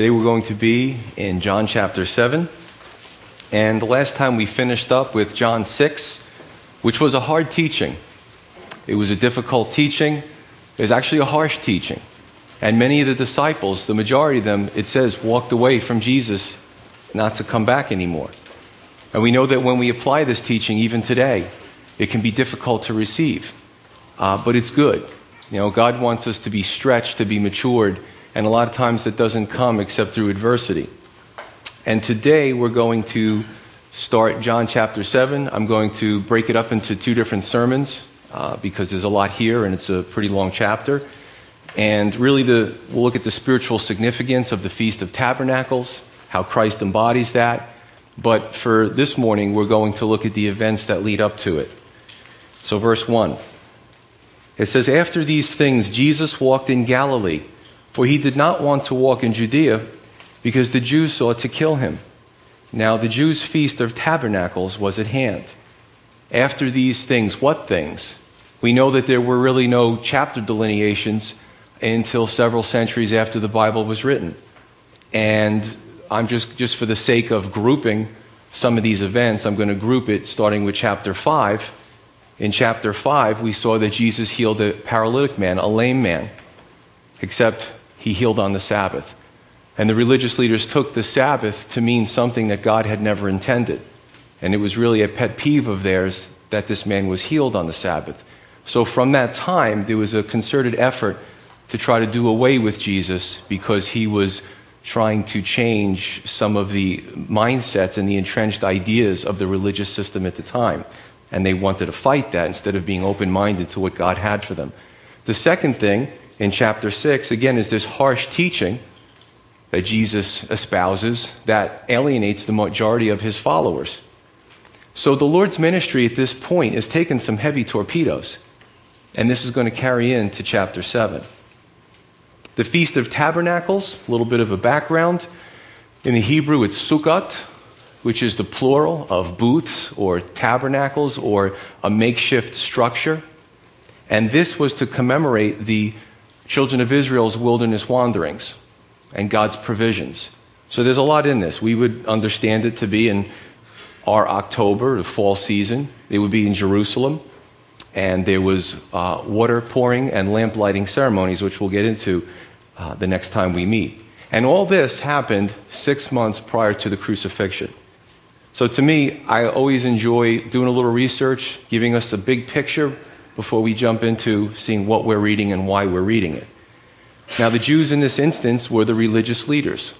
Today we're going to be in John chapter 7. And the last time we finished up with John 6, which was a hard teaching. It was a difficult teaching. It was actually a harsh teaching. And many of the disciples, the majority of them, it says, walked away from Jesus not to come back anymore. And we know that when we apply this teaching, even today, it can be difficult to receive. Uh, but it's good. You know, God wants us to be stretched, to be matured, and a lot of times it doesn't come except through adversity. And today we're going to start John chapter 7. I'm going to break it up into two different sermons uh, because there's a lot here and it's a pretty long chapter. And really, the, we'll look at the spiritual significance of the Feast of Tabernacles, how Christ embodies that. But for this morning, we're going to look at the events that lead up to it. So, verse 1. It says, After these things, Jesus walked in Galilee for he did not want to walk in Judea because the Jews sought to kill him. Now, the Jews' feast of tabernacles was at hand. After these things, what things? We know that there were really no chapter delineations until several centuries after the Bible was written. And I'm just, just for the sake of grouping some of these events, I'm going to group it starting with chapter 5. In chapter 5, we saw that Jesus healed a paralytic man, a lame man, except he healed on the Sabbath. And the religious leaders took the Sabbath to mean something that God had never intended. And it was really a pet peeve of theirs that this man was healed on the Sabbath. So from that time, there was a concerted effort to try to do away with Jesus because he was trying to change some of the mindsets and the entrenched ideas of the religious system at the time. And they wanted to fight that instead of being open minded to what God had for them. The second thing in chapter 6, again, is this harsh teaching that Jesus espouses that alienates the majority of his followers. So the Lord's ministry at this point is taking some heavy torpedoes, and this is going to carry into chapter 7. The Feast of Tabernacles, a little bit of a background. In the Hebrew, it's Sukkot, which is the plural of booths or tabernacles or a makeshift structure. And this was to commemorate the children of Israel's wilderness wanderings and God's provisions. So there's a lot in this. We would understand it to be in our October, the fall season. It would be in Jerusalem. And there was uh, water pouring and lamp lighting ceremonies, which we'll get into uh, the next time we meet. And all this happened six months prior to the crucifixion. So to me, I always enjoy doing a little research, giving us a big picture before we jump into seeing what we're reading and why we're reading it. Now, the Jews in this instance were the religious leaders.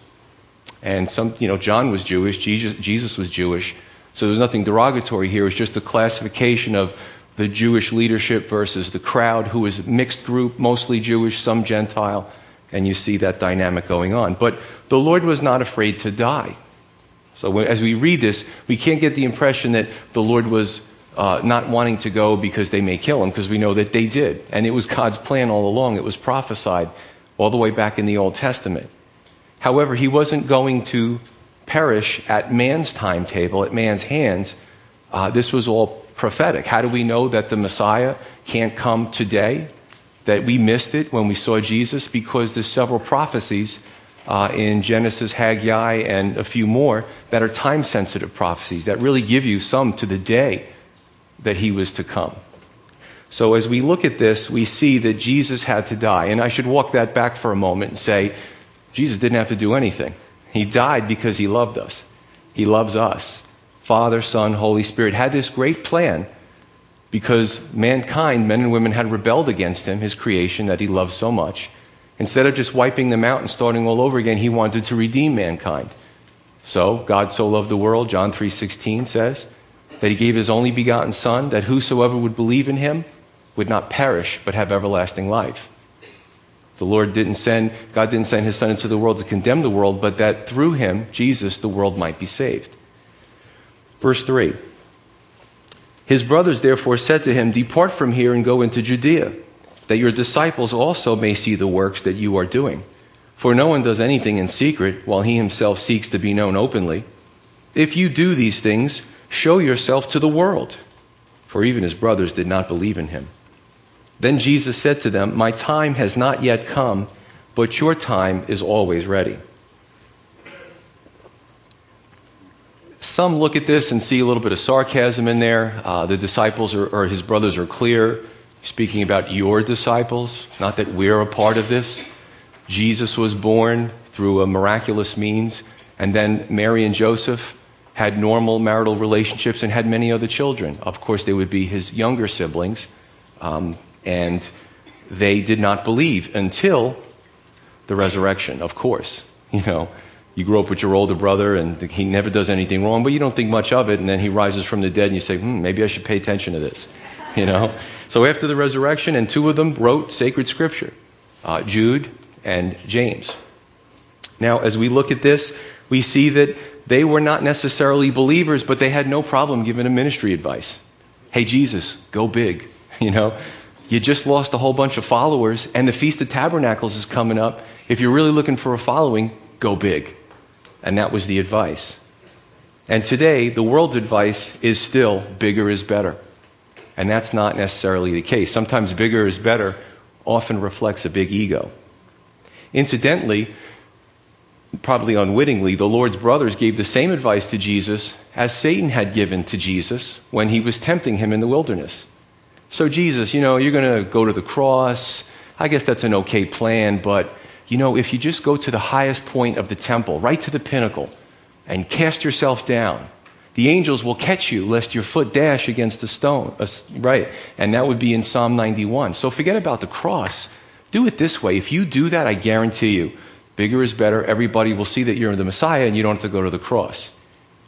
And some, you know, John was Jewish, Jesus, Jesus was Jewish. So there's nothing derogatory here. It's just a classification of the Jewish leadership versus the crowd, who was a mixed group, mostly Jewish, some Gentile. And you see that dynamic going on. But the Lord was not afraid to die. So as we read this, we can't get the impression that the Lord was uh, not wanting to go because they may kill him, because we know that they did. And it was God's plan all along. It was prophesied all the way back in the Old Testament. However, he wasn't going to perish at man's timetable, at man's hands. Uh, this was all prophetic. How do we know that the Messiah can't come today? That we missed it when we saw Jesus? Because there's several prophecies uh, in Genesis, Haggai, and a few more that are time sensitive prophecies that really give you some to the day that he was to come. So as we look at this, we see that Jesus had to die. And I should walk that back for a moment and say, Jesus didn't have to do anything. He died because he loved us. He loves us. Father, Son, Holy Spirit had this great plan because mankind, men and women, had rebelled against him, his creation that he loved so much. Instead of just wiping them out and starting all over again, he wanted to redeem mankind. So God so loved the world, John 3:16 says, that he gave his only begotten Son, that whosoever would believe in him would not perish, but have everlasting life. The Lord didn't send, God didn't send his Son into the world to condemn the world, but that through him, Jesus, the world might be saved. Verse 3 His brothers therefore said to him, Depart from here and go into Judea, that your disciples also may see the works that you are doing. For no one does anything in secret while he himself seeks to be known openly. If you do these things, Show yourself to the world. For even his brothers did not believe in him. Then Jesus said to them, My time has not yet come, but your time is always ready. Some look at this and see a little bit of sarcasm in there. Uh, the disciples are, or his brothers are clear, speaking about your disciples, not that we're a part of this. Jesus was born through a miraculous means, and then Mary and Joseph had normal marital relationships and had many other children. Of course, they would be his younger siblings, um, and they did not believe until the resurrection, of course. You know, you grow up with your older brother and he never does anything wrong, but you don't think much of it, and then he rises from the dead and you say, hmm, maybe I should pay attention to this. You know? So after the resurrection, and two of them wrote sacred scripture uh, Jude and James. Now, as we look at this, we see that they were not necessarily believers, but they had no problem giving a ministry advice. Hey, Jesus, go big. You know, you just lost a whole bunch of followers, and the Feast of Tabernacles is coming up. If you're really looking for a following, go big. And that was the advice. And today, the world's advice is still bigger is better. And that's not necessarily the case. Sometimes bigger is better often reflects a big ego. Incidentally, probably unwittingly, the Lord's brothers gave the same advice to Jesus as Satan had given to Jesus when he was tempting him in the wilderness. So, Jesus, you know, you're going to go to the cross. I guess that's an okay plan, but, you know, if you just go to the highest point of the temple, right to the pinnacle, and cast yourself down, the angels will catch you lest your foot dash against a stone. Right. And that would be in Psalm 91. So forget about the cross. Do it this way. If you do that, I guarantee you, bigger is better. Everybody will see that you're the Messiah and you don't have to go to the cross.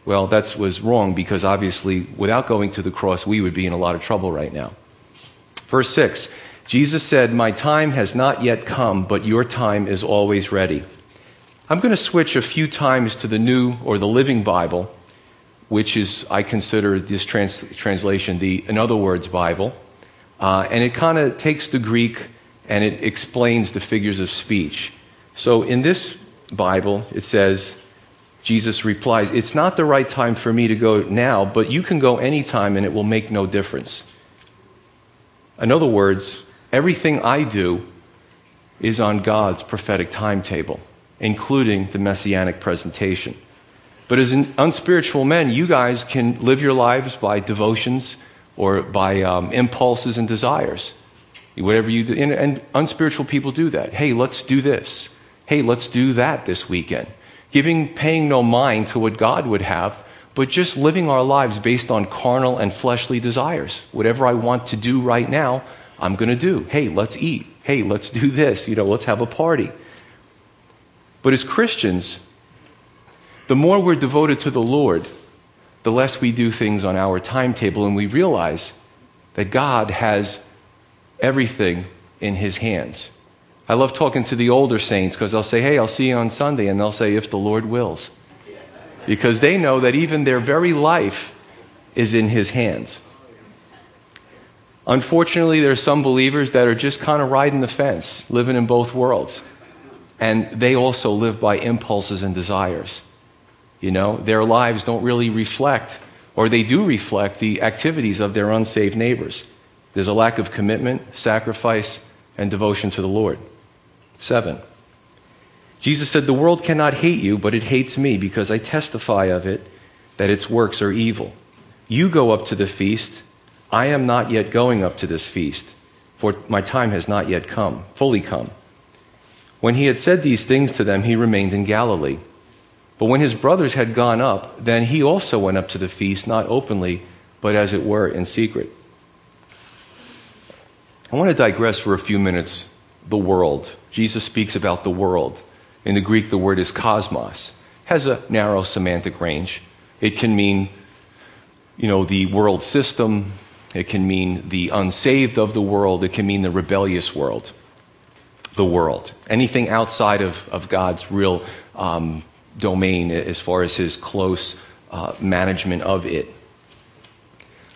Well, that was wrong because obviously, without going to the cross, we would be in a lot of trouble right now. Verse 6 Jesus said, My time has not yet come, but your time is always ready. I'm going to switch a few times to the New or the Living Bible, which is, I consider this trans- translation the In Other Words Bible. Uh, and it kind of takes the Greek and it explains the figures of speech. So in this Bible, it says, Jesus replies, It's not the right time for me to go now, but you can go anytime and it will make no difference. In other words, everything I do is on God's prophetic timetable, including the messianic presentation. But as unspiritual men, you guys can live your lives by devotions or by um, impulses and desires. Whatever you do. And, and unspiritual people do that. Hey, let's do this. Hey, let's do that this weekend. Giving, paying no mind to what God would have, but just living our lives based on carnal and fleshly desires. Whatever I want to do right now, I'm going to do. Hey, let's eat. Hey, let's do this. You know, let's have a party. But as Christians, the more we're devoted to the Lord, the less we do things on our timetable, and we realize that God has everything in His hands. I love talking to the older saints because they'll say, Hey, I'll see you on Sunday, and they'll say, If the Lord wills because they know that even their very life is in His hands. Unfortunately, there are some believers that are just kind of riding the fence, living in both worlds. And they also live by impulses and desires. You know, their lives don't really reflect, or they do reflect, the activities of their unsaved neighbors. There's a lack of commitment, sacrifice, and devotion to the Lord. Seven. Jesus said, The world cannot hate you, but it hates me because I testify of it that its works are evil. You go up to the feast. I am not yet going up to this feast, for my time has not yet come, fully come. When he had said these things to them, he remained in Galilee. But when his brothers had gone up, then he also went up to the feast, not openly, but as it were in secret. I want to digress for a few minutes. The world. Jesus speaks about the world. In the Greek, the word is cosmos. Has a narrow semantic range. It can mean, you know, the world system. It can mean the unsaved of the world. It can mean the rebellious world. The world. Anything outside of, of God's real um, domain as far as his close uh, management of it.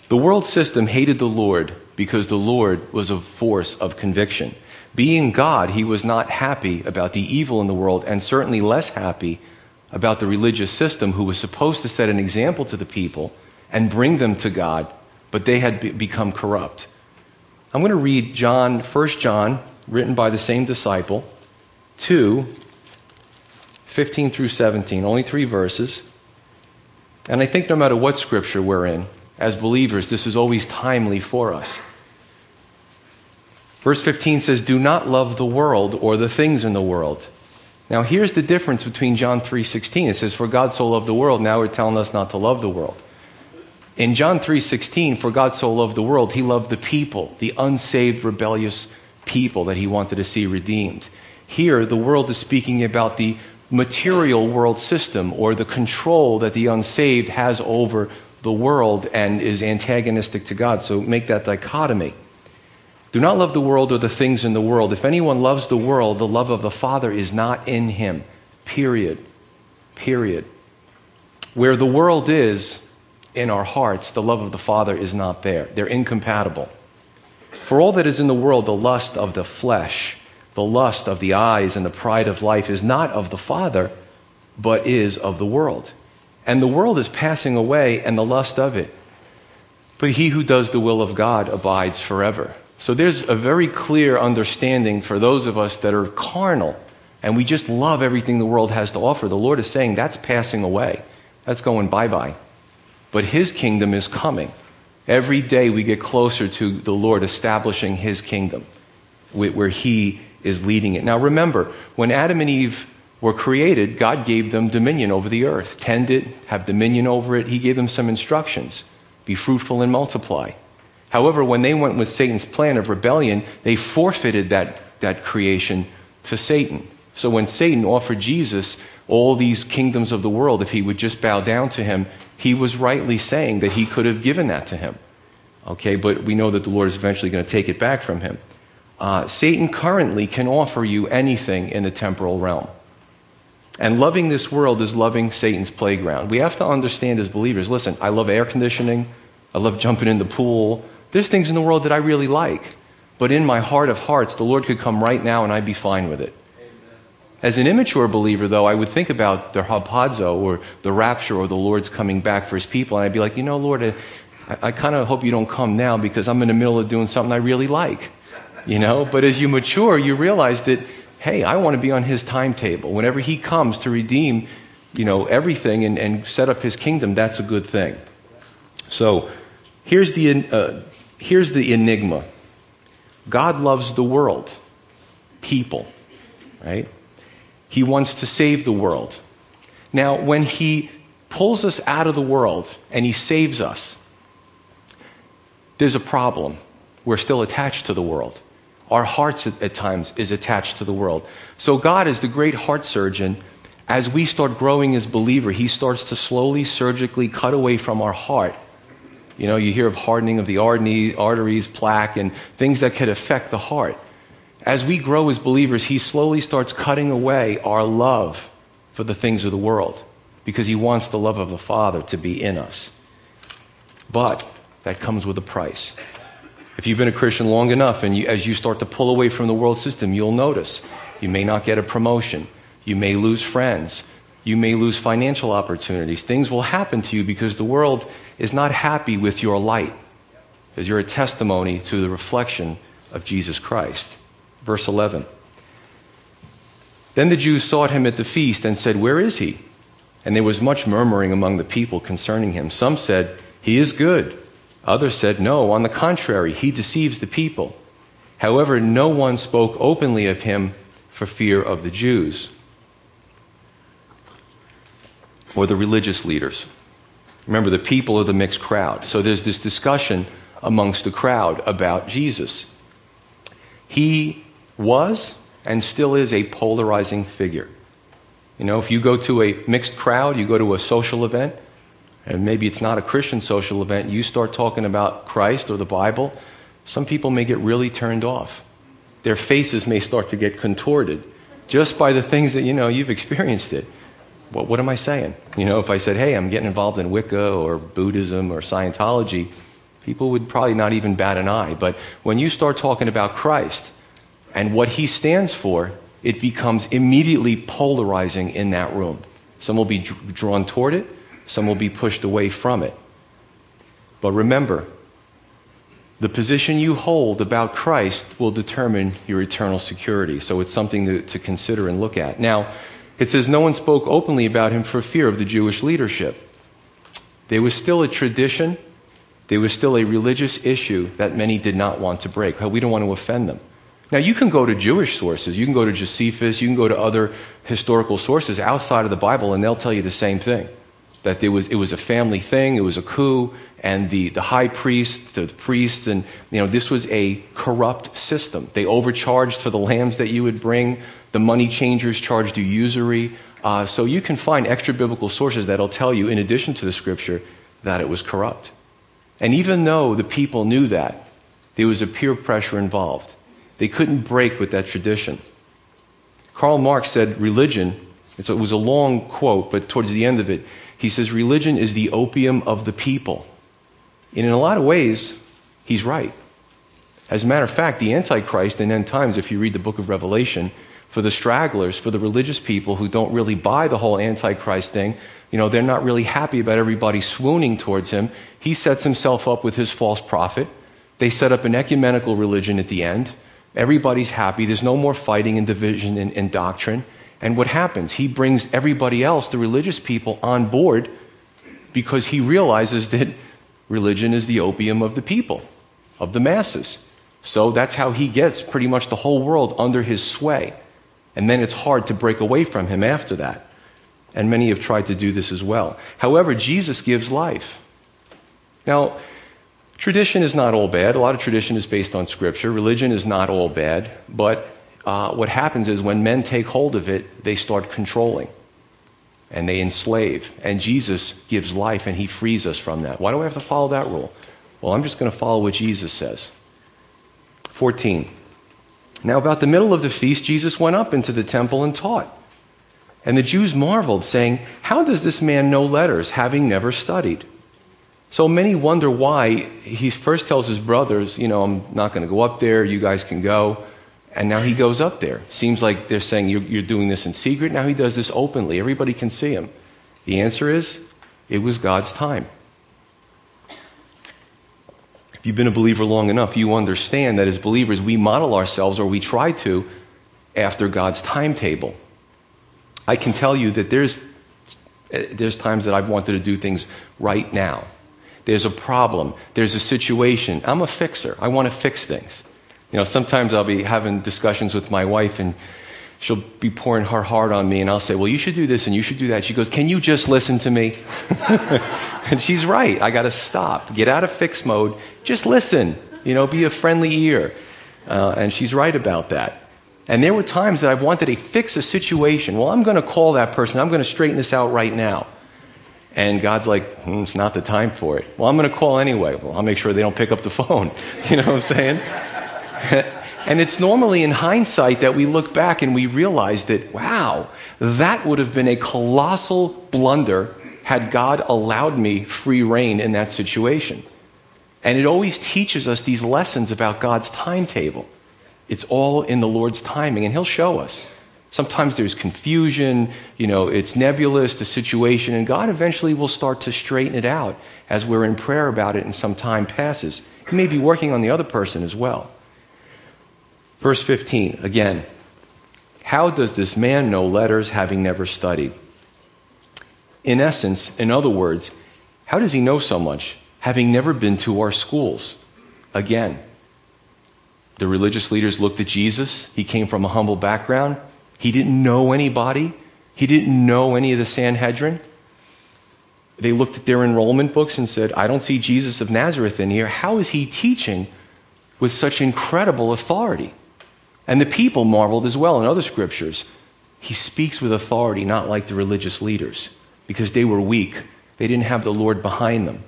The world system hated the Lord because the Lord was a force of conviction. Being God, he was not happy about the evil in the world and certainly less happy about the religious system who was supposed to set an example to the people and bring them to God, but they had be- become corrupt. I'm going to read John, 1 John, written by the same disciple, 2, 15 through 17, only three verses. And I think no matter what scripture we're in, as believers, this is always timely for us. Verse 15 says, Do not love the world or the things in the world. Now here's the difference between John 3:16. It says, For God so loved the world. Now we're telling us not to love the world. In John 3:16, for God so loved the world, he loved the people, the unsaved rebellious people that he wanted to see redeemed. Here the world is speaking about the material world system or the control that the unsaved has over the world and is antagonistic to God. So make that dichotomy. Do not love the world or the things in the world. If anyone loves the world, the love of the Father is not in him. Period. Period. Where the world is in our hearts, the love of the Father is not there. They're incompatible. For all that is in the world, the lust of the flesh, the lust of the eyes, and the pride of life is not of the Father, but is of the world. And the world is passing away, and the lust of it. But he who does the will of God abides forever. So there's a very clear understanding for those of us that are carnal and we just love everything the world has to offer. The Lord is saying that's passing away, that's going bye bye. But His kingdom is coming. Every day we get closer to the Lord establishing His kingdom where He is leading it. Now remember, when Adam and Eve were created, God gave them dominion over the earth. Tend it, have dominion over it. He gave them some instructions be fruitful and multiply. However, when they went with Satan's plan of rebellion, they forfeited that, that creation to Satan. So when Satan offered Jesus all these kingdoms of the world, if he would just bow down to him, he was rightly saying that he could have given that to him. Okay, but we know that the Lord is eventually going to take it back from him. Uh, Satan currently can offer you anything in the temporal realm. And loving this world is loving Satan's playground. We have to understand as believers listen, I love air conditioning, I love jumping in the pool. There's things in the world that I really like. But in my heart of hearts, the Lord could come right now and I'd be fine with it. As an immature believer, though, I would think about the harpazo or the rapture or the Lord's coming back for his people, and I'd be like, you know, Lord, I, I kind of hope you don't come now because I'm in the middle of doing something I really like you know? But as you mature, you realize that, hey, I want to be on his timetable. Whenever he comes to redeem, you know, everything and, and set up his kingdom, that's a good thing. So here's the, uh, here's the enigma God loves the world, people, right? He wants to save the world. Now, when he pulls us out of the world and he saves us, there's a problem. We're still attached to the world. Our hearts at, at times is attached to the world. So God is the great heart surgeon. As we start growing as believer, he starts to slowly surgically cut away from our heart. You know, you hear of hardening of the arteries, plaque, and things that could affect the heart. As we grow as believers, he slowly starts cutting away our love for the things of the world because he wants the love of the Father to be in us. But that comes with a price. If you've been a Christian long enough and you, as you start to pull away from the world system, you'll notice you may not get a promotion. You may lose friends. You may lose financial opportunities. Things will happen to you because the world is not happy with your light, because you're a testimony to the reflection of Jesus Christ. Verse 11. Then the Jews sought him at the feast and said, Where is he? And there was much murmuring among the people concerning him. Some said, He is good. Others said, No, on the contrary, he deceives the people. However, no one spoke openly of him for fear of the Jews or the religious leaders. Remember, the people are the mixed crowd. So there's this discussion amongst the crowd about Jesus. He was and still is a polarizing figure. You know, if you go to a mixed crowd, you go to a social event, and maybe it's not a Christian social event, you start talking about Christ or the Bible, some people may get really turned off. Their faces may start to get contorted just by the things that, you know, you've experienced it. What, what am I saying? You know, if I said, hey, I'm getting involved in Wicca or Buddhism or Scientology, people would probably not even bat an eye. But when you start talking about Christ and what he stands for, it becomes immediately polarizing in that room. Some will be drawn toward it, some will be pushed away from it. But remember, the position you hold about Christ will determine your eternal security. So it's something to, to, consider and look at. Now, it says no one spoke openly about him for fear of the Jewish leadership. There was still a tradition, there was still a religious issue that many did not want to break. We don't want to offend them. Now, you can go to Jewish sources, you can go to Josephus, you can go to other historical sources outside of the Bible, and they'll tell you the same thing that was, it was a family thing, it was a coup, and the, the high priest, the priests, and you know, this was a corrupt system. They overcharged for the lambs that you would bring, the money changers charged you usury. Uh, so you can find extra biblical sources that'll tell you, in addition to the scripture, that it was corrupt. And even though the people knew that, there was a peer pressure involved. They couldn't break with that tradition. Karl Marx said religion, it was a long quote, but towards the end of it, he says religion is the opium of the people. And in a lot of ways, he's right. As a matter of fact, the Antichrist in end times, if you read the book of Revelation, for the stragglers, for the religious people who don't really buy the whole Antichrist thing, you know, they're not really happy about everybody swooning towards him. He sets himself up with his false prophet. They set up an ecumenical religion at the end. Everybody's happy. There's no more fighting and division and, doctrine. And what happens? He brings everybody else, the religious people, on board because he realizes that religion is the opium of the people, of the masses. So that's how he gets pretty much the whole world under his sway. And then it's hard to break away from him after that. And many have tried to do this as well. However, Jesus gives life. Now, tradition is not all bad. A lot of tradition is based on scripture. Religion is not all bad. But uh, what happens is when men take hold of it, they start controlling and they enslave. And Jesus gives life and he frees us from that. Why do I have to follow that rule? Well, I'm just going to follow what Jesus says. 14. Now, about the middle of the feast, Jesus went up into the temple and taught. And the Jews marveled, saying, How does this man know letters, having never studied? So many wonder why he first tells his brothers, You know, I'm not going to go up there, you guys can go. And now he goes up there. Seems like they're saying you're, you're, doing this in secret. Now he does this openly. Everybody can see him. The answer is it was God's time. If you've been a believer long enough, you understand that as believers, we model ourselves, or we try to, after God's timetable. I can tell you that there's, there's times that I've wanted to do things right now. There's a problem, there's a situation. I'm a fixer, I want to fix things. You know, sometimes I'll be having discussions with my wife and she'll be pouring her heart on me and I'll say, Well, you should do this and you should do that. She goes, Can you just listen to me? and she's right. I got to stop. Get out of fix mode. Just listen. You know, be a friendly ear. Uh, and she's right about that. And there were times that I've wanted to fix a situation. Well, I'm going to call that person. I'm going to straighten this out right now. And God's like, hmm, it's not the time for it. Well, I'm going to call anyway. Well, I'll make sure they don't pick up the phone. You know what I'm saying? and it's normally in hindsight that we look back and we realize that, wow, that would have been a colossal blunder had God allowed me free rein in that situation. And it always teaches us these lessons about God's timetable. It's all in the Lord's timing, and He'll show us. Sometimes there's confusion, you know, it's nebulous, the situation, and God eventually will start to straighten it out as we're in prayer about it and some time passes. He may be working on the other person as well. Verse 15, again. How does this man know letters having never studied? In essence, in other words, how does he know so much having never been to our schools? Again, the religious leaders looked at Jesus. He came from a humble background. He didn't know anybody, he didn't know any of the Sanhedrin. They looked at their enrollment books and said, I don't see Jesus of Nazareth in here. How is he teaching with such incredible authority? And the people marveled as well in other scriptures. He speaks with authority, not like the religious leaders, because they were weak. They didn't have the Lord behind them.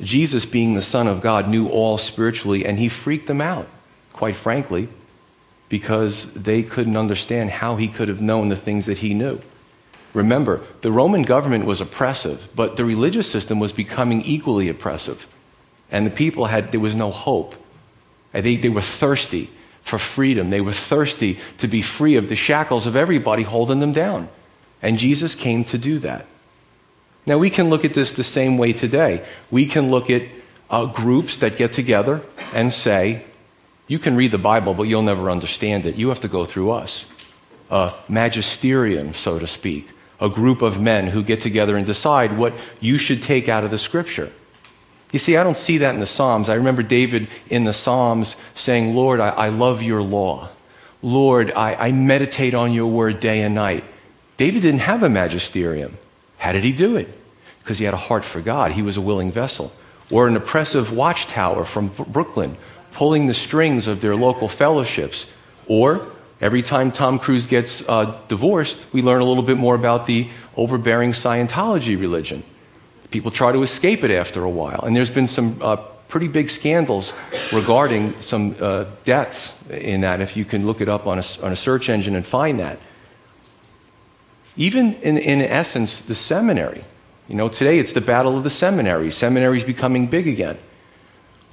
Jesus, being the Son of God, knew all spiritually, and he freaked them out, quite frankly, because they couldn't understand how he could have known the things that he knew. Remember, the Roman government was oppressive, but the religious system was becoming equally oppressive. And the people had, there was no hope. They, they were thirsty for freedom. They were thirsty to be free of the shackles of everybody holding them down. And Jesus came to do that. Now, we can look at this the same way today. We can look at uh, groups that get together and say, You can read the Bible, but you'll never understand it. You have to go through us. A magisterium, so to speak, a group of men who get together and decide what you should take out of the scripture. You see, I don't see that in the Psalms. I remember David in the Psalms saying, Lord, I, I love your law. Lord, I, I meditate on your word day and night. David didn't have a magisterium. How did he do it? Because he had a heart for God. He was a willing vessel. Or an oppressive watchtower from Brooklyn, pulling the strings of their local fellowships. Or every time Tom Cruise gets uh, divorced, we learn a little bit more about the overbearing Scientology religion. People try to escape it after a while. And there's been some uh, pretty big scandals regarding some uh, deaths in that, if you can look it up on a, on a search engine and find that. Even in, in essence, the seminary. You know, today it's the battle of the seminary. Seminary's becoming big again.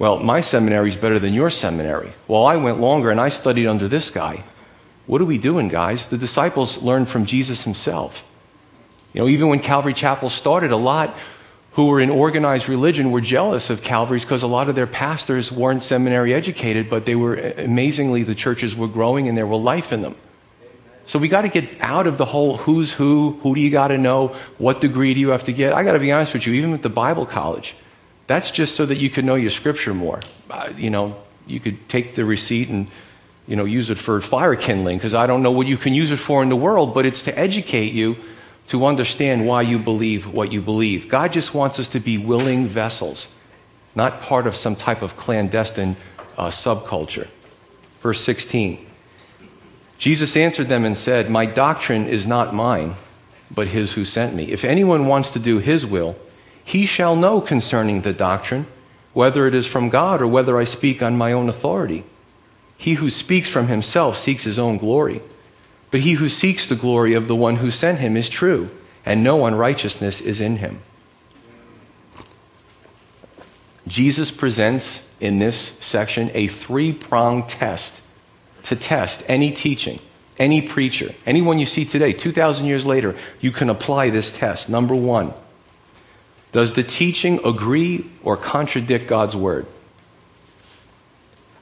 Well, my seminary is better than your seminary. Well, I went longer and I studied under this guy. What are we doing, guys? The disciples learned from Jesus himself. You know, even when Calvary Chapel started, a lot who were in organized religion were jealous of Calvary's because a lot of their pastors weren't seminary educated, but they were amazingly, the churches were growing and there were life in them. So we got to get out of the whole who's who, who do you got to know, what degree do you have to get. I got to be honest with you, even with the Bible college, that's just so that you can know your scripture more. Uh, you know, you could take the receipt and you know use it for fire kindling because I don't know what you can use it for in the world, but it's to educate you to understand why you believe what you believe. God just wants us to be willing vessels, not part of some type of clandestine uh, subculture. Verse 16. Jesus answered them and said, My doctrine is not mine, but his who sent me. If anyone wants to do his will, he shall know concerning the doctrine, whether it is from God or whether I speak on my own authority. He who speaks from himself seeks his own glory, but he who seeks the glory of the one who sent him is true, and no unrighteousness is in him. Jesus presents in this section a three pronged test to test any teaching, any preacher, anyone you see today, 2,000 years later, you can apply this test. Number one, does the teaching agree or contradict God's word?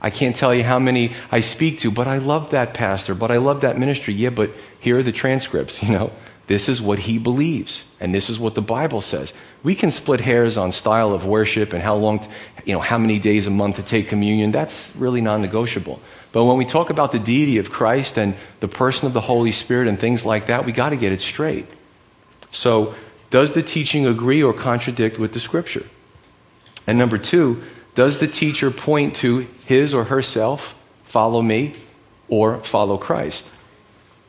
I can't tell you how many I speak to, but I love that pastor, but I love that ministry. Yeah, but here are the transcripts, you know. This is what he believes, and this is what the Bible says. We can split hairs on style of worship and how long, you know, how many days a month to take communion. That's really non negotiable. But when we talk about the deity of Christ and the person of the Holy Spirit and things like that, we got to get it straight. So, does the teaching agree or contradict with the scripture? And number two, does the teacher point to his or herself, follow me, or follow Christ?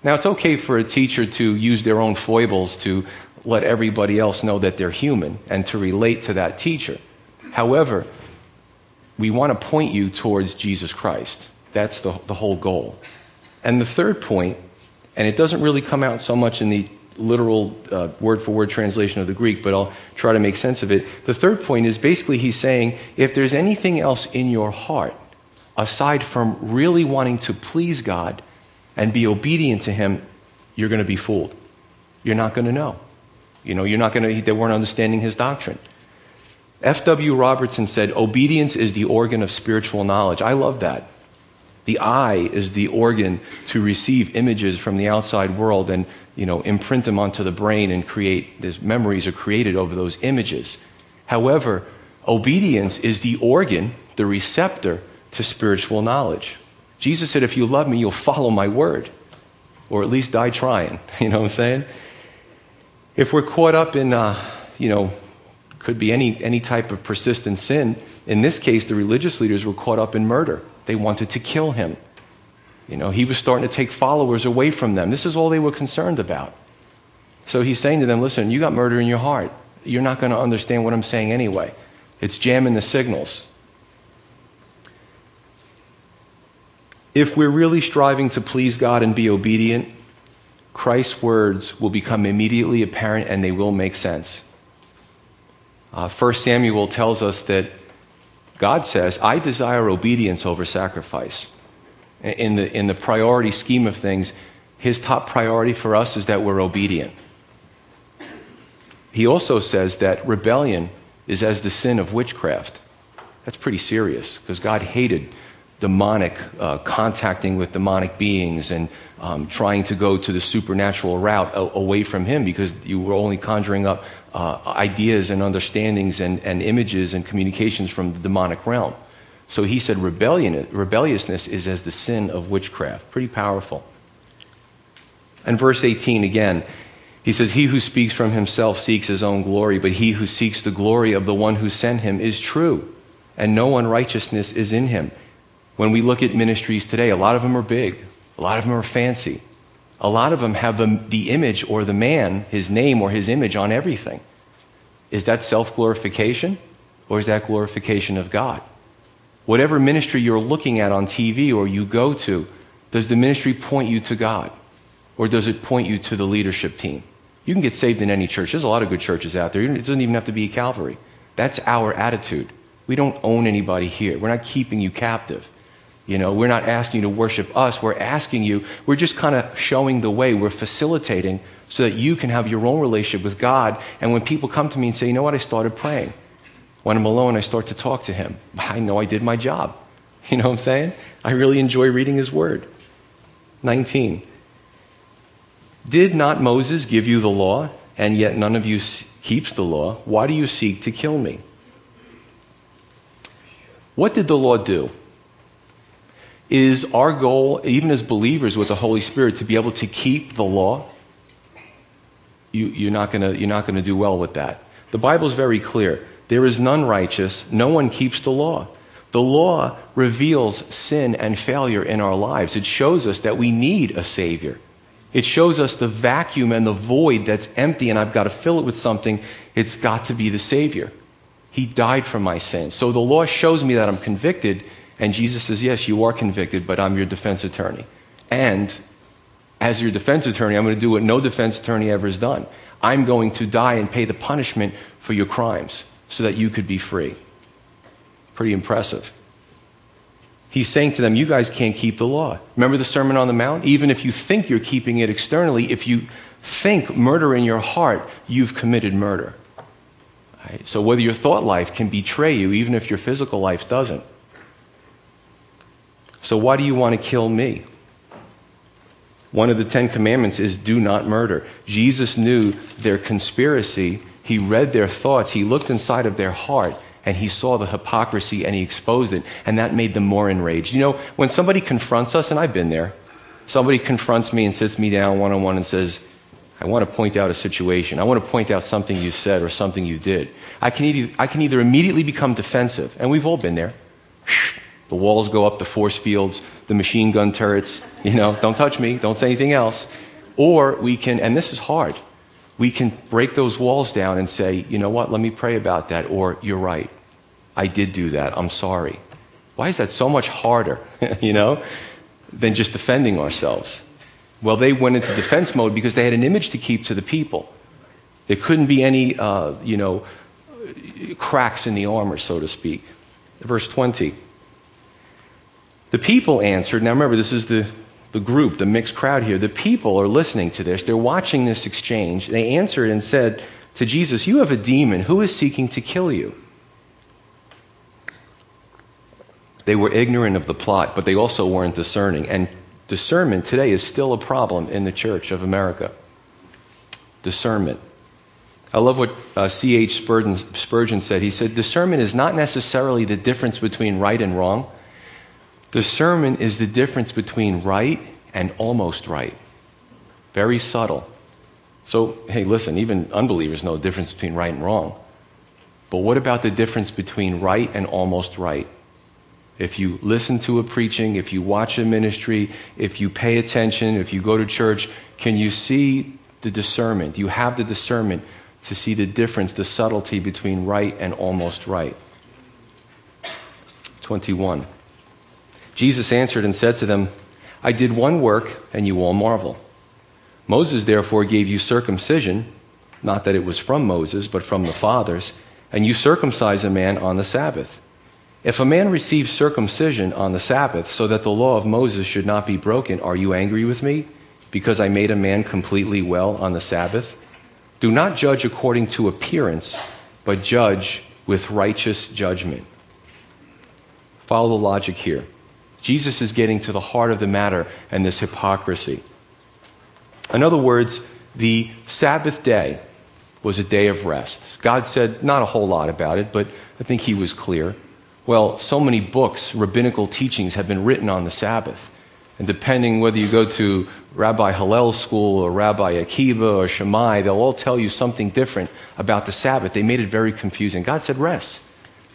Now, it's okay for a teacher to use their own foibles to let everybody else know that they're human and to relate to that teacher. However, we want to point you towards Jesus Christ. That's the, the whole goal. And the third point, and it doesn't really come out so much in the literal word for word translation of the Greek, but I'll try to make sense of it. The third point is basically he's saying if there's anything else in your heart aside from really wanting to please God and be obedient to Him, you're going to be fooled. You're not going to know. You know, you're not going to, they weren't understanding his doctrine. F.W. Robertson said, Obedience is the organ of spiritual knowledge. I love that. The eye is the organ to receive images from the outside world and you know, imprint them onto the brain and create, these memories are created over those images. However, obedience is the organ, the receptor to spiritual knowledge. Jesus said, if you love me, you'll follow my word, or at least die trying. You know what I'm saying? If we're caught up in, uh, you know, could be any, any type of persistent sin, in this case, the religious leaders were caught up in murder. They wanted to kill him. You know, he was starting to take followers away from them. This is all they were concerned about. So he's saying to them, listen, you got murder in your heart. You're not going to understand what I'm saying anyway. It's jamming the signals. If we're really striving to please God and be obedient, Christ's words will become immediately apparent and they will make sense. Uh, 1 Samuel tells us that God says, I desire obedience over sacrifice in the, in the priority scheme of things, his top priority for us is that we're obedient. He also says that rebellion is as the sin of witchcraft. That's pretty serious because God hated demonic, uh, contacting with demonic beings and um, trying to go to the supernatural route away from Him because you were only conjuring up uh, ideas and understandings and, and images and communications from the demonic realm. So he said rebellion, rebelliousness is as the sin of witchcraft. Pretty powerful. And verse 18 again, he says, He who speaks from himself seeks his own glory, but he who seeks the glory of the one who sent him is true, and no unrighteousness is in him. When we look at ministries today, a lot of them are big, a lot of them are fancy, a lot of them have the, the image or the man, his name or his image on everything. Is that self glorification, or is that glorification of God? Whatever ministry you're looking at on TV or you go to, does the ministry point you to God? Or does it point you to the leadership team? You can get saved in any church. There's a lot of good churches out there. It doesn't even have to be Calvary. That's our attitude. We don't own anybody here. We're not keeping you captive. You know, we're not asking you to worship us. We're asking you, we're just kind of showing the way. We're facilitating so that you can have your own relationship with God. And when people come to me and say, you know what, I started praying. When I'm alone, I start to talk to Him. I know I did my job. You know what I'm saying? I really enjoy reading His Word. 19. Did not Moses give you the law, and yet none of you keeps the law? Why do you seek to kill me? What did the law do? Is our goal, even as believers with the Holy Spirit, to be able to keep the law? You, you're not going to do well with that. The Bible is very clear. There is none righteous, no one keeps the law. The law reveals sin and failure in our lives. It shows us that we need a Savior. It shows us the vacuum and the void that's empty, and I've got to fill it with something. It's got to be the Savior. He died for my sins. So the law shows me that I'm convicted, and Jesus says, Yes, you are convicted, but I'm your defense attorney. And as your defense attorney, I'm going to do what no defense attorney ever has done. I'm going to die and pay the punishment for your crimes so that you could be free. Pretty impressive. He's saying to them, You guys can't keep the law. Remember the Sermon on the Mount? Even if you think you're keeping it externally, if you think murder in your heart, you've committed murder. Right? So whether your thought life can betray you, even if your physical life doesn't. So why do you want to kill me? One of the Ten Commandments is do not murder. Jesus knew their conspiracy. He read their thoughts. He looked inside of their heart and he saw the hypocrisy and he exposed it, and that made them more enraged. You know, when somebody confronts us, and I've been there, somebody confronts me and sits me down one on one and says, I want to point out a situation. I want to point out something you said or something you did. I can, either, I can either immediately become defensive, and we've all been there. The walls go up, the force fields, the machine gun turrets, you know, don't touch me, don't say anything else. Or we can, and this is hard, we can break those walls down and say, you know what, let me pray about that, or you're right. I did do that. I'm sorry. Why is that so much harder, you know, than just defending ourselves? Well, they went into defense mode because they had an image to keep to the people. There couldn't be any, uh, you know, cracks in the armor, so to speak. Verse 20. The people answered. Now remember, this is the the group, the mixed crowd here, the people are listening to this. They're watching this exchange. They answered and said to Jesus, You have a demon. Who is seeking to kill you? They were ignorant of the plot, but they also weren't discerning. And discernment today is still a problem in the church of America. Discernment. I love what uh, C.H. Spurgeon, Spurgeon said. He said, Discernment is not necessarily the difference between right and wrong Discernment is the difference between right and almost right. Very subtle. So, hey, listen, even unbelievers know the difference between right and wrong. But what about the difference between right and almost right? If you listen to a preaching, if you watch a ministry, if you pay attention, if you go to church, can you see the discernment? Do you have the discernment to see the difference, the subtlety between right and almost right? 21. Jesus answered and said to them, I did one work, and you all marvel. Moses therefore gave you circumcision, not that it was from Moses, but from the fathers, and you circumcise a man on the Sabbath. If a man receives circumcision on the Sabbath, so that the law of Moses should not be broken, are you angry with me because I made a man completely well on the Sabbath? Do not judge according to appearance, but judge with righteous judgment. Follow the logic here. Jesus is getting to the heart of the matter and this hypocrisy. In other words, the Sabbath day was a day of rest. God said not a whole lot about it, but I think he was clear. Well, so many books, rabbinical teachings have been written on the Sabbath. And depending whether you go to Rabbi Hillel's school or Rabbi Akiba or Shammai, they'll all tell you something different about the Sabbath. They made it very confusing. God said, rest.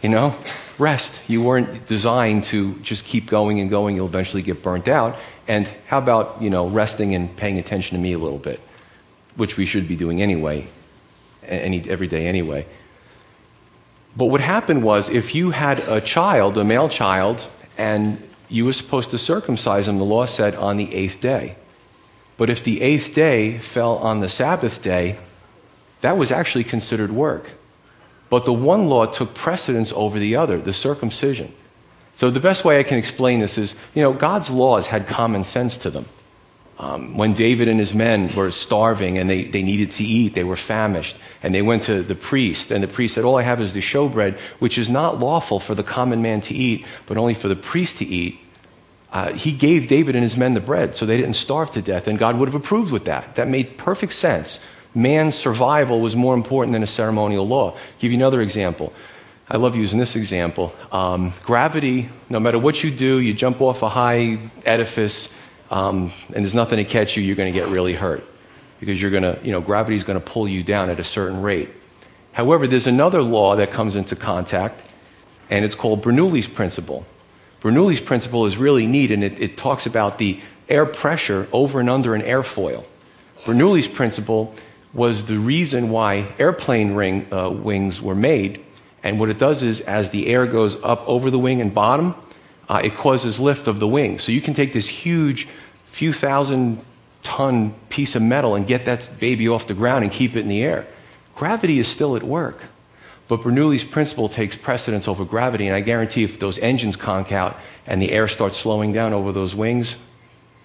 You know, rest. You weren't designed to just keep going and going. You'll eventually get burnt out. And how about, you know, resting and paying attention to me a little bit, which we should be doing anyway, any, every day anyway. But what happened was if you had a child, a male child, and you were supposed to circumcise him, the law said on the eighth day. But if the eighth day fell on the Sabbath day, that was actually considered work. But the one law took precedence over the other, the circumcision. So the best way I can explain this is, you know, God's laws had common sense to them. Um, when David and his men were starving and they, they needed to eat, they were famished, and they went to the priest, and the priest said, All I have is the showbread, which is not lawful for the common man to eat, but only for the priest to eat. Uh, he gave David and his men the bread so they didn't starve to death, and God would have approved with that. That made perfect sense. Man's survival was more important than a ceremonial law. I'll give you another example. I love using this example. Um, gravity, no matter what you do, you jump off a high edifice, um, and there's nothing to catch you, you're going to get really hurt because you're going to, you know, gravity is going to pull you down at a certain rate. However, there's another law that comes into contact, and it's called Bernoulli's principle. Bernoulli's principle is really neat, and it, it talks about the air pressure over and under an airfoil. Bernoulli's principle was the reason why airplane ring, uh, wings were made. And what it does is, as the air goes up over the wing and bottom, uh, it causes lift of the wing. So you can take this huge, few thousand ton piece of metal and get that baby off the ground and keep it in the air. Gravity is still at work. But Bernoulli's principle takes precedence over gravity, and I guarantee if those engines conk out and the air starts slowing down over those wings,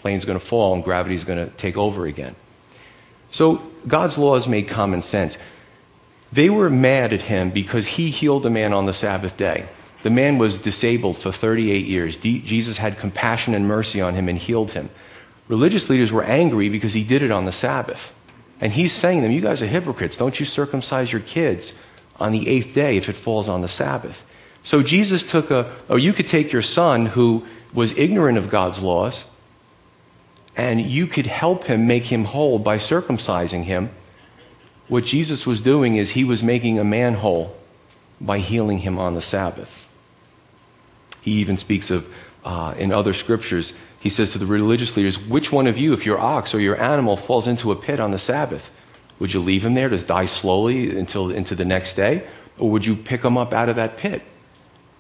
plane's going to fall and gravity's going to take over again. So God's laws made common sense. They were mad at him because he healed a man on the Sabbath day. The man was disabled for 38 years. Jesus had compassion and mercy on him and healed him. Religious leaders were angry because he did it on the Sabbath. And he's saying to them, You guys are hypocrites. Don't you circumcise your kids on the eighth day if it falls on the Sabbath? So Jesus took a, or you could take your son who was ignorant of God's laws, and you could help him make him whole by circumcising him. What Jesus was doing is he was making a man whole by healing him on the Sabbath. He even speaks of, uh, in other scriptures, he says to the religious leaders, Which one of you, if your ox or your animal falls into a pit on the Sabbath, would you leave him there to die slowly until into the next day? Or would you pick him up out of that pit?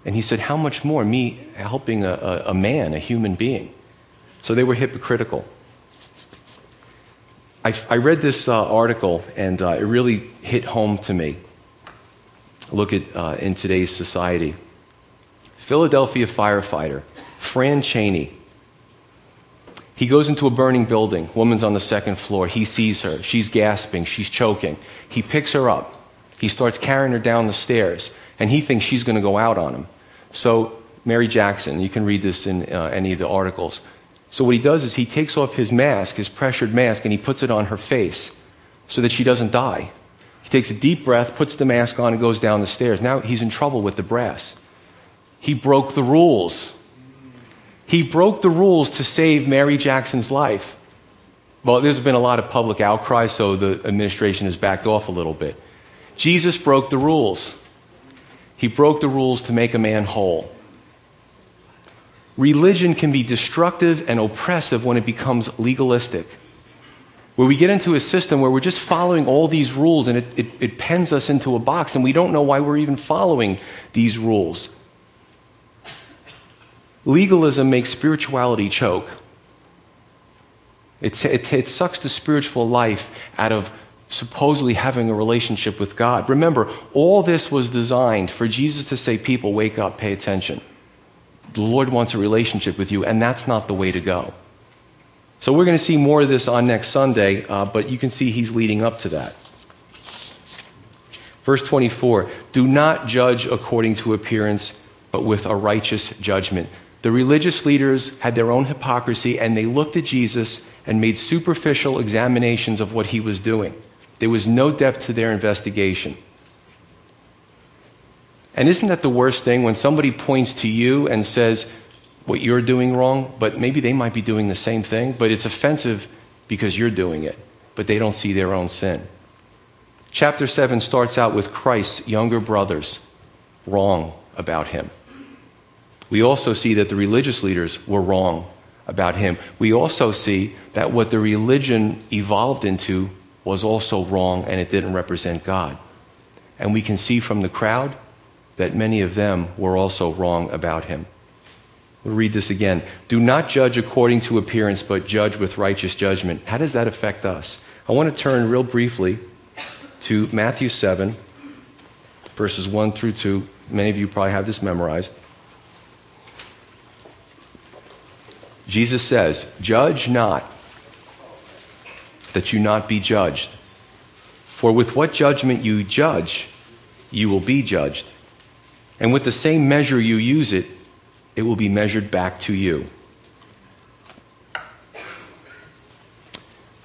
And he said, How much more me helping a, a, a man, a human being? So they were hypocritical. I, I read this uh, article and uh, it really hit home to me. Look at uh, in today's society. Philadelphia firefighter, Fran Cheney. He goes into a burning building. Woman's on the second floor. He sees her. She's gasping. She's choking. He picks her up. He starts carrying her down the stairs, and he thinks she's going to go out on him. So, Mary Jackson, you can read this in uh, any of the articles. So, what he does is he takes off his mask, his pressured mask, and he puts it on her face so that she doesn't die. He takes a deep breath, puts the mask on, and goes down the stairs. Now he's in trouble with the brass. He broke the rules. He broke the rules to save Mary Jackson's life. Well, there's been a lot of public outcry, so the administration has backed off a little bit. Jesus broke the rules. He broke the rules to make a man whole. Religion can be destructive and oppressive when it becomes legalistic. Where we get into a system where we're just following all these rules and it, it, it pens us into a box and we don't know why we're even following these rules. Legalism makes spirituality choke. It, it, it, sucks the spiritual life out of supposedly having a relationship with God. Remember, all this was designed for Jesus to say, People, wake up, pay attention. The Lord wants a relationship with you, and that's not the way to go. So we're going to see more of this on next Sunday, uh, but you can see he's leading up to that. Verse 24 Do not judge according to appearance, but with a righteous judgment. The religious leaders had their own hypocrisy, and they looked at Jesus and made superficial examinations of what he was doing. There was no depth to their investigation. And isn't that the worst thing when somebody points to you and says what you're doing wrong, but maybe they might be doing the same thing, but it's offensive because you're doing it, but they don't see their own sin? Chapter 7 starts out with Christ's younger brothers wrong about him. We also see that the religious leaders were wrong about him. We also see that what the religion evolved into was also wrong and it didn't represent God. And we can see from the crowd that many of them were also wrong about him. We'll read this again. Do not judge according to appearance, but judge with righteous judgment. How does that affect us? I want to turn real briefly to Matthew 7, verses 1 through 2. Many of you probably have this memorized. Jesus says, Judge not, that you not be judged. For with what judgment you judge, you will be judged. And with the same measure you use it, it will be measured back to you.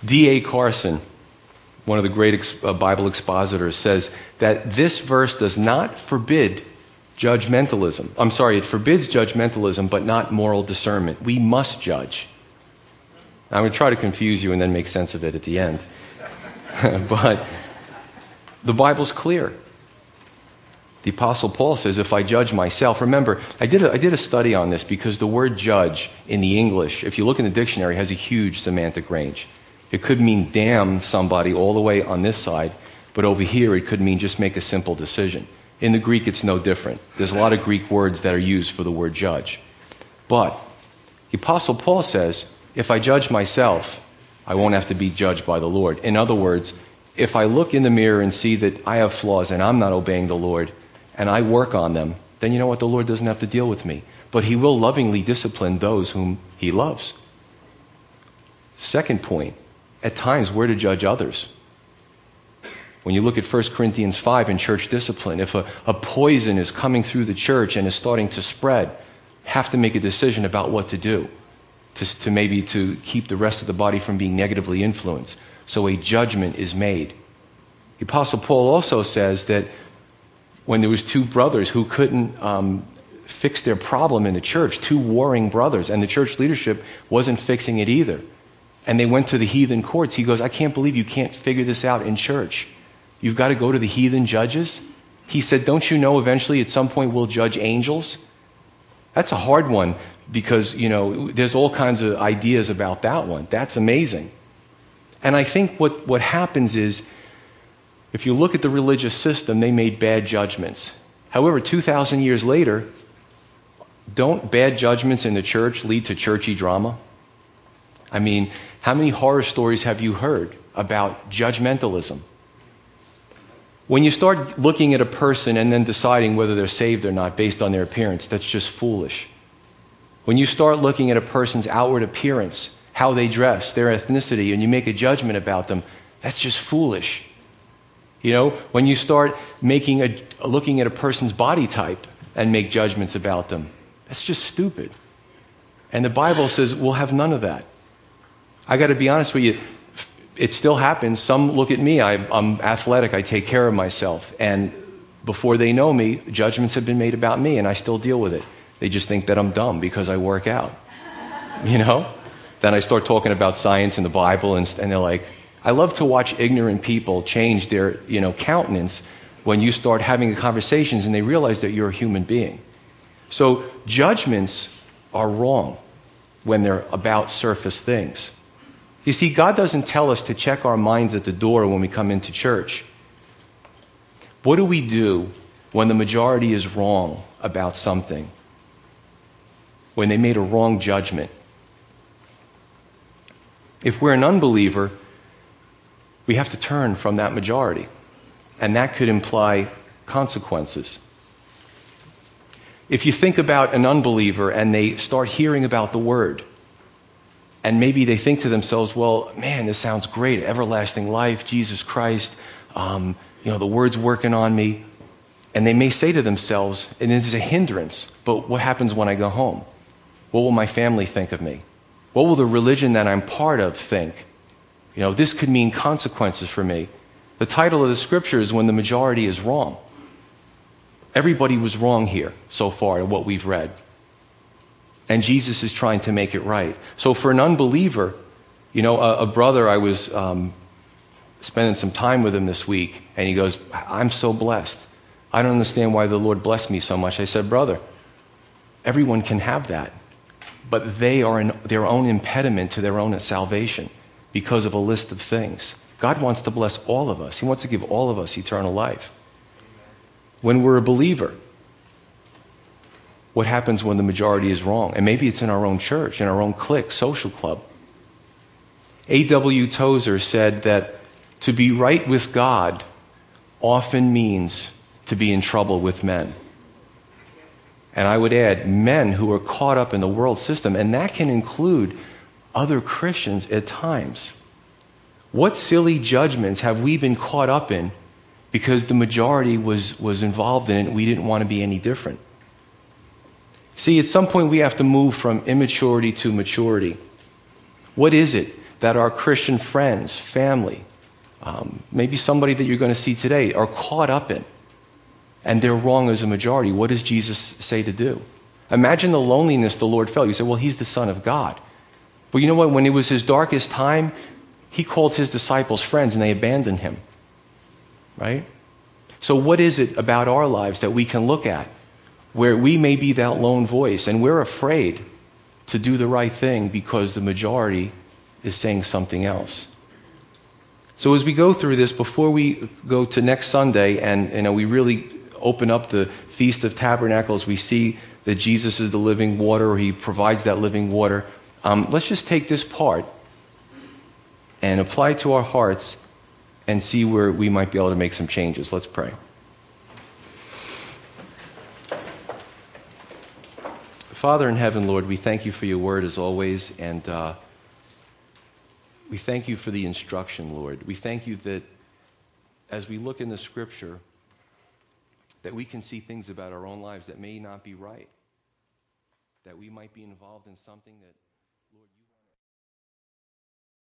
D.A. Carson, one of the great ex- uh, Bible expositors, says that this verse does not forbid judgmentalism. I'm sorry, it forbids judgmentalism, but not moral discernment. We must judge. I'm going to try to confuse you and then make sense of it at the end. but the Bible's clear. The Apostle Paul says, if I judge myself, remember, I did, a, I did a study on this because the word judge in the English, if you look in the dictionary, has a huge semantic range. It could mean damn somebody all the way on this side, but over here it could mean just make a simple decision. In the Greek, it's no different. There's a lot of Greek words that are used for the word judge. But the Apostle Paul says, if I judge myself, I won't have to be judged by the Lord. In other words, if I look in the mirror and see that I have flaws and I'm not obeying the Lord, and I work on them, then you know what? The Lord doesn't have to deal with me. But He will lovingly discipline those whom He loves. Second point, at times we're to judge others. When you look at 1 Corinthians 5 in church discipline, if a, a poison is coming through the church and is starting to spread, have to make a decision about what to do to, to maybe to keep the rest of the body from being negatively influenced. So a judgment is made. The Apostle Paul also says that when there was two brothers who couldn't um, fix their problem in the church, two warring brothers, and the church leadership wasn't fixing it either. And they went to the heathen courts. He goes, I can't believe you can't figure this out in church. You've got to go to the heathen judges? He said, Don't you know eventually at some point we'll judge angels? That's a hard one because, you know, there's all kinds of ideas about that one. That's amazing. And I think what, what happens is, if you look at the religious system, they made bad judgments. However, 2,000 years later, don't bad judgments in the church lead to churchy drama? I mean, how many horror stories have you heard about judgmentalism? When you start looking at a person and then deciding whether they're saved or not based on their appearance, that's just foolish. When you start looking at a person's outward appearance, how they dress, their ethnicity, and you make a judgment about them, that's just foolish. You know, when you start making a, looking at a person's body type and make judgments about them, that's just stupid. And the Bible says we'll have none of that. I got to be honest with you, it still happens. Some look at me, I, am athletic, I take care of myself. And before they know me, judgments have been made about me, and I still deal with it. They just think that I'm dumb because I work out. You know? Then I start talking about science and the Bible, and, and they're like, I love to watch ignorant people change their you know, countenance when you start having conversations and they realize that you're a human being. So judgments are wrong when they're about surface things. You see, God doesn't tell us to check our minds at the door when we come into church. What do we do when the majority is wrong about something? When they made a wrong judgment? If we're an unbeliever, we have to turn from that majority. And that could imply consequences. If you think about an unbeliever and they start hearing about the word, and maybe they think to themselves, well, man, this sounds great. Everlasting life, Jesus Christ, um, you know, the word's working on me. And they may say to themselves, and it is a hindrance, but what happens when I go home? What will my family think of me? What will the religion that I'm part of think? You know, this could mean consequences for me. The title of the scripture is When the Majority is Wrong. Everybody was wrong here so far in what we've read. And Jesus is trying to make it right. So for an unbeliever, you know, a, a brother, I was um, spending some time with him this week, and he goes, I'm so blessed. I don't understand why the Lord blessed me so much. I said, Brother, everyone can have that, but they are in their own impediment to their own salvation because of a list of things. God wants to bless all of us, He wants to give all of us eternal life. When we're a believer, what happens when the majority is wrong? And maybe it's in our own church, in our own clique, social club. A.W. Tozer said that to be right with God often means to be in trouble with men. And I would add, men who are caught up in the world system, and that can include other Christians at times. What silly judgments have we been caught up in because the majority was, was involved in it and we didn't want to be any different? See, at some point we have to move from immaturity to maturity. What is it that our Christian friends, family, um, maybe somebody that you're going to see today are caught up in? and they're wrong as a majority, what does Jesus say to do? Imagine the loneliness the Lord felt. You say, well, he's the Son of God. You know what? When it was his darkest time, he called his disciples friends and they abandoned him. Right? So, what is it about our lives that we can look at where we may be that lone voice and we're afraid to do the right thing because the majority is saying something else? So, as we go through this, before we go to next Sunday and you know, we really open up the Feast of Tabernacles, we see that Jesus is the living water, or he provides that living water. Um, let's just take this part and apply it to our hearts and see where we might be able to make some changes. Let's pray. Father in heaven, Lord, we thank you for your word as always, and uh, we thank you for the instruction, Lord. We thank you that as we look in the scripture, that we can see things about our own lives that may not be right, that we might be involved in something that